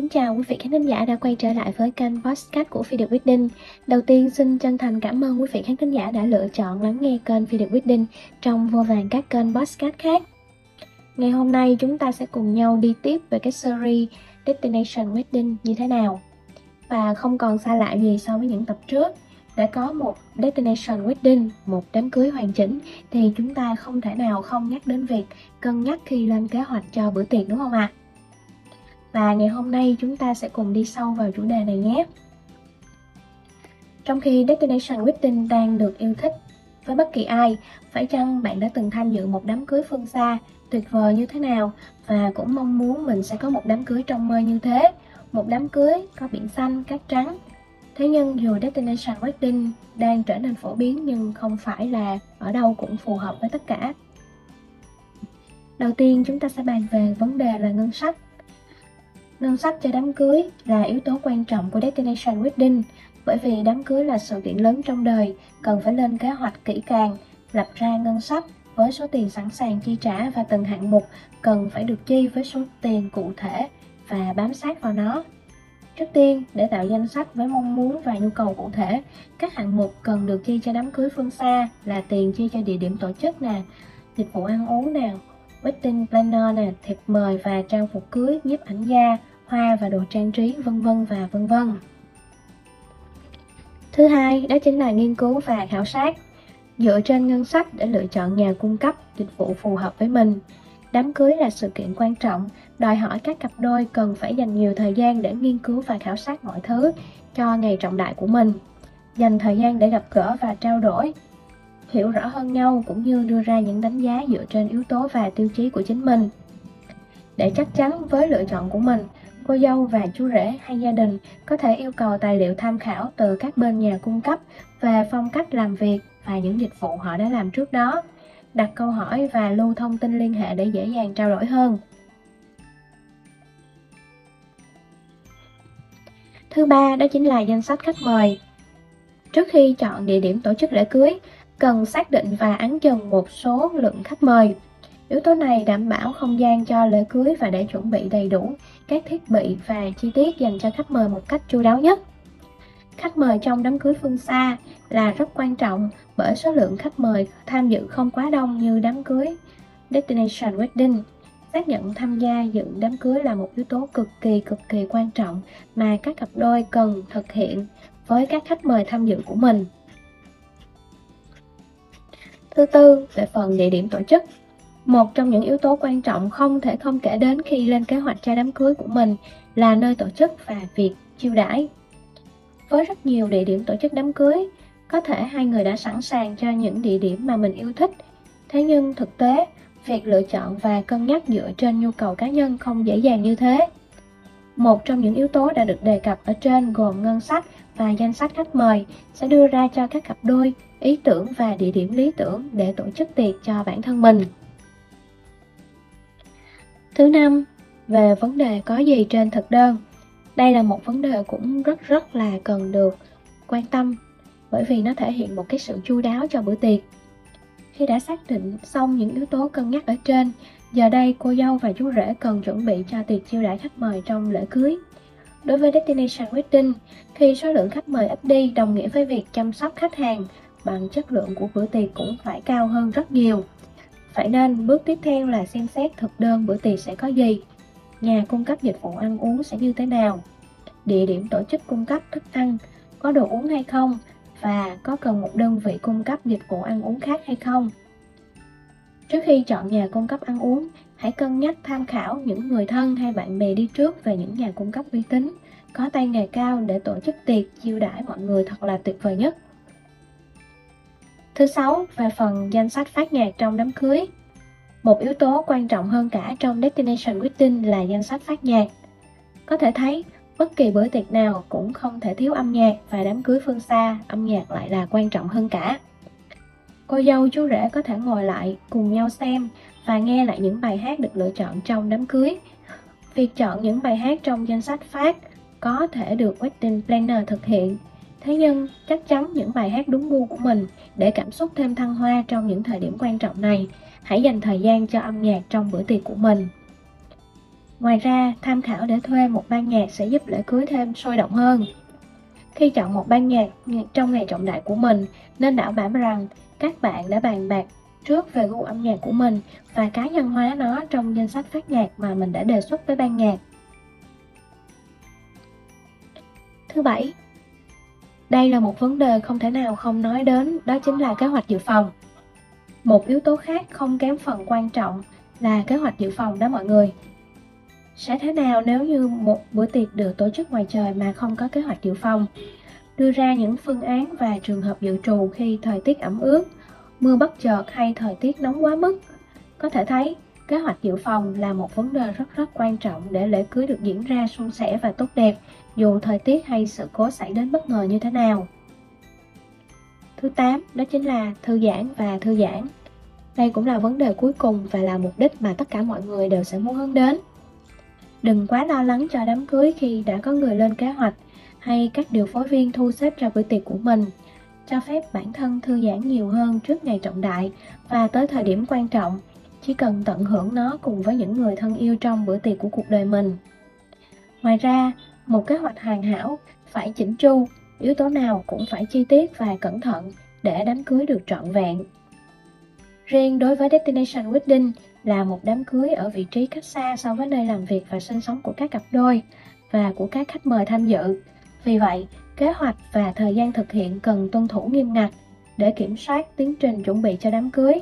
Kính chào quý vị khán thính giả đã quay trở lại với kênh podcast của Phi Điệp Wedding. Đầu tiên xin chân thành cảm ơn quý vị khán thính giả đã lựa chọn lắng nghe kênh Phi Điệp Wedding trong vô vàng các kênh podcast khác. Ngày hôm nay chúng ta sẽ cùng nhau đi tiếp về cái series Destination Wedding như thế nào. Và không còn xa lạ gì so với những tập trước, đã có một destination wedding, một đám cưới hoàn chỉnh thì chúng ta không thể nào không nhắc đến việc cân nhắc khi lên kế hoạch cho bữa tiệc đúng không ạ? À? Và ngày hôm nay chúng ta sẽ cùng đi sâu vào chủ đề này nhé. Trong khi Destination Wedding đang được yêu thích với bất kỳ ai, phải chăng bạn đã từng tham dự một đám cưới phương xa tuyệt vời như thế nào và cũng mong muốn mình sẽ có một đám cưới trong mơ như thế, một đám cưới có biển xanh, cát trắng. Thế nhưng dù Destination Wedding đang trở nên phổ biến nhưng không phải là ở đâu cũng phù hợp với tất cả. Đầu tiên chúng ta sẽ bàn về vấn đề là ngân sách Ngân sách cho đám cưới là yếu tố quan trọng của Destination Wedding bởi vì đám cưới là sự kiện lớn trong đời, cần phải lên kế hoạch kỹ càng, lập ra ngân sách với số tiền sẵn sàng chi trả và từng hạng mục cần phải được chi với số tiền cụ thể và bám sát vào nó. Trước tiên, để tạo danh sách với mong muốn và nhu cầu cụ thể, các hạng mục cần được chi cho đám cưới phương xa là tiền chi cho địa điểm tổ chức nè, dịch vụ ăn uống nào, wedding planner nè, thiệp mời và trang phục cưới, nhiếp ảnh gia, hoa và đồ trang trí vân vân và vân vân. Thứ hai, đó chính là nghiên cứu và khảo sát. Dựa trên ngân sách để lựa chọn nhà cung cấp dịch vụ phù hợp với mình. Đám cưới là sự kiện quan trọng, đòi hỏi các cặp đôi cần phải dành nhiều thời gian để nghiên cứu và khảo sát mọi thứ cho ngày trọng đại của mình. Dành thời gian để gặp gỡ và trao đổi, hiểu rõ hơn nhau cũng như đưa ra những đánh giá dựa trên yếu tố và tiêu chí của chính mình. Để chắc chắn với lựa chọn của mình, cô dâu và chú rể hay gia đình có thể yêu cầu tài liệu tham khảo từ các bên nhà cung cấp về phong cách làm việc và những dịch vụ họ đã làm trước đó, đặt câu hỏi và lưu thông tin liên hệ để dễ dàng trao đổi hơn. Thứ ba đó chính là danh sách khách mời. Trước khi chọn địa điểm tổ chức lễ cưới, cần xác định và ấn chừng một số lượng khách mời. Yếu tố này đảm bảo không gian cho lễ cưới và để chuẩn bị đầy đủ các thiết bị và chi tiết dành cho khách mời một cách chu đáo nhất. Khách mời trong đám cưới phương xa là rất quan trọng bởi số lượng khách mời tham dự không quá đông như đám cưới Destination Wedding. Xác nhận tham gia dự đám cưới là một yếu tố cực kỳ cực kỳ quan trọng mà các cặp đôi cần thực hiện với các khách mời tham dự của mình. Thứ tư, về phần địa điểm tổ chức. Một trong những yếu tố quan trọng không thể không kể đến khi lên kế hoạch cho đám cưới của mình là nơi tổ chức và việc chiêu đãi. Với rất nhiều địa điểm tổ chức đám cưới, có thể hai người đã sẵn sàng cho những địa điểm mà mình yêu thích. Thế nhưng thực tế, việc lựa chọn và cân nhắc dựa trên nhu cầu cá nhân không dễ dàng như thế. Một trong những yếu tố đã được đề cập ở trên gồm ngân sách và danh sách khách mời sẽ đưa ra cho các cặp đôi ý tưởng và địa điểm lý tưởng để tổ chức tiệc cho bản thân mình. Thứ năm, về vấn đề có gì trên thực đơn. Đây là một vấn đề cũng rất rất là cần được quan tâm bởi vì nó thể hiện một cái sự chu đáo cho bữa tiệc. Khi đã xác định xong những yếu tố cân nhắc ở trên, giờ đây cô dâu và chú rể cần chuẩn bị cho tiệc chiêu đãi khách mời trong lễ cưới. Đối với Destination Wedding, khi số lượng khách mời ít đi đồng nghĩa với việc chăm sóc khách hàng bằng chất lượng của bữa tiệc cũng phải cao hơn rất nhiều. Vậy nên bước tiếp theo là xem xét thực đơn bữa tiệc sẽ có gì, nhà cung cấp dịch vụ ăn uống sẽ như thế nào, địa điểm tổ chức cung cấp thức ăn, có đồ uống hay không và có cần một đơn vị cung cấp dịch vụ ăn uống khác hay không. Trước khi chọn nhà cung cấp ăn uống, hãy cân nhắc tham khảo những người thân hay bạn bè đi trước về những nhà cung cấp uy tín, có tay nghề cao để tổ chức tiệc chiêu đãi mọi người thật là tuyệt vời nhất. Thứ sáu, về phần danh sách phát nhạc trong đám cưới. Một yếu tố quan trọng hơn cả trong Destination Wedding là danh sách phát nhạc. Có thể thấy, bất kỳ bữa tiệc nào cũng không thể thiếu âm nhạc và đám cưới phương xa, âm nhạc lại là quan trọng hơn cả. Cô dâu chú rể có thể ngồi lại cùng nhau xem và nghe lại những bài hát được lựa chọn trong đám cưới. Việc chọn những bài hát trong danh sách phát có thể được wedding planner thực hiện Thế nhưng, chắc chắn những bài hát đúng gu của mình để cảm xúc thêm thăng hoa trong những thời điểm quan trọng này. Hãy dành thời gian cho âm nhạc trong bữa tiệc của mình. Ngoài ra, tham khảo để thuê một ban nhạc sẽ giúp lễ cưới thêm sôi động hơn. Khi chọn một ban nhạc trong ngày trọng đại của mình, nên đảm bảo rằng các bạn đã bàn bạc trước về gu âm nhạc của mình và cá nhân hóa nó trong danh sách phát nhạc mà mình đã đề xuất với ban nhạc. Thứ bảy, đây là một vấn đề không thể nào không nói đến, đó chính là kế hoạch dự phòng. Một yếu tố khác không kém phần quan trọng là kế hoạch dự phòng đó mọi người. Sẽ thế nào nếu như một bữa tiệc được tổ chức ngoài trời mà không có kế hoạch dự phòng? Đưa ra những phương án và trường hợp dự trù khi thời tiết ẩm ướt, mưa bất chợt hay thời tiết nóng quá mức. Có thể thấy, kế hoạch dự phòng là một vấn đề rất rất quan trọng để lễ cưới được diễn ra suôn sẻ và tốt đẹp, dù thời tiết hay sự cố xảy đến bất ngờ như thế nào. Thứ 8, đó chính là thư giãn và thư giãn. Đây cũng là vấn đề cuối cùng và là mục đích mà tất cả mọi người đều sẽ muốn hướng đến. Đừng quá lo lắng cho đám cưới khi đã có người lên kế hoạch hay các điều phối viên thu xếp cho bữa tiệc của mình. Cho phép bản thân thư giãn nhiều hơn trước ngày trọng đại và tới thời điểm quan trọng, chỉ cần tận hưởng nó cùng với những người thân yêu trong bữa tiệc của cuộc đời mình. Ngoài ra, một kế hoạch hoàn hảo phải chỉnh chu, yếu tố nào cũng phải chi tiết và cẩn thận để đám cưới được trọn vẹn. Riêng đối với Destination Wedding là một đám cưới ở vị trí cách xa so với nơi làm việc và sinh sống của các cặp đôi và của các khách mời tham dự. Vì vậy, kế hoạch và thời gian thực hiện cần tuân thủ nghiêm ngặt để kiểm soát tiến trình chuẩn bị cho đám cưới.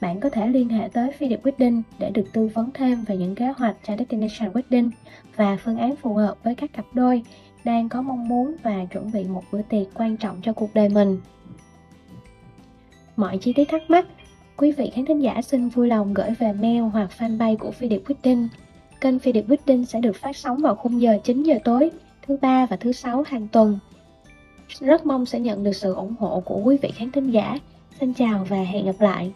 Bạn có thể liên hệ tới Phi Điệp Wedding để được tư vấn thêm về những kế hoạch cho Destination Wedding và phương án phù hợp với các cặp đôi đang có mong muốn và chuẩn bị một bữa tiệc quan trọng cho cuộc đời mình. Mọi chi tiết thắc mắc, quý vị khán thính giả xin vui lòng gửi về mail hoặc fanpage của Phi Điệp Wedding. Kênh Phi Điệp Wedding sẽ được phát sóng vào khung giờ 9 giờ tối, thứ ba và thứ sáu hàng tuần. Rất mong sẽ nhận được sự ủng hộ của quý vị khán thính giả. Xin chào và hẹn gặp lại.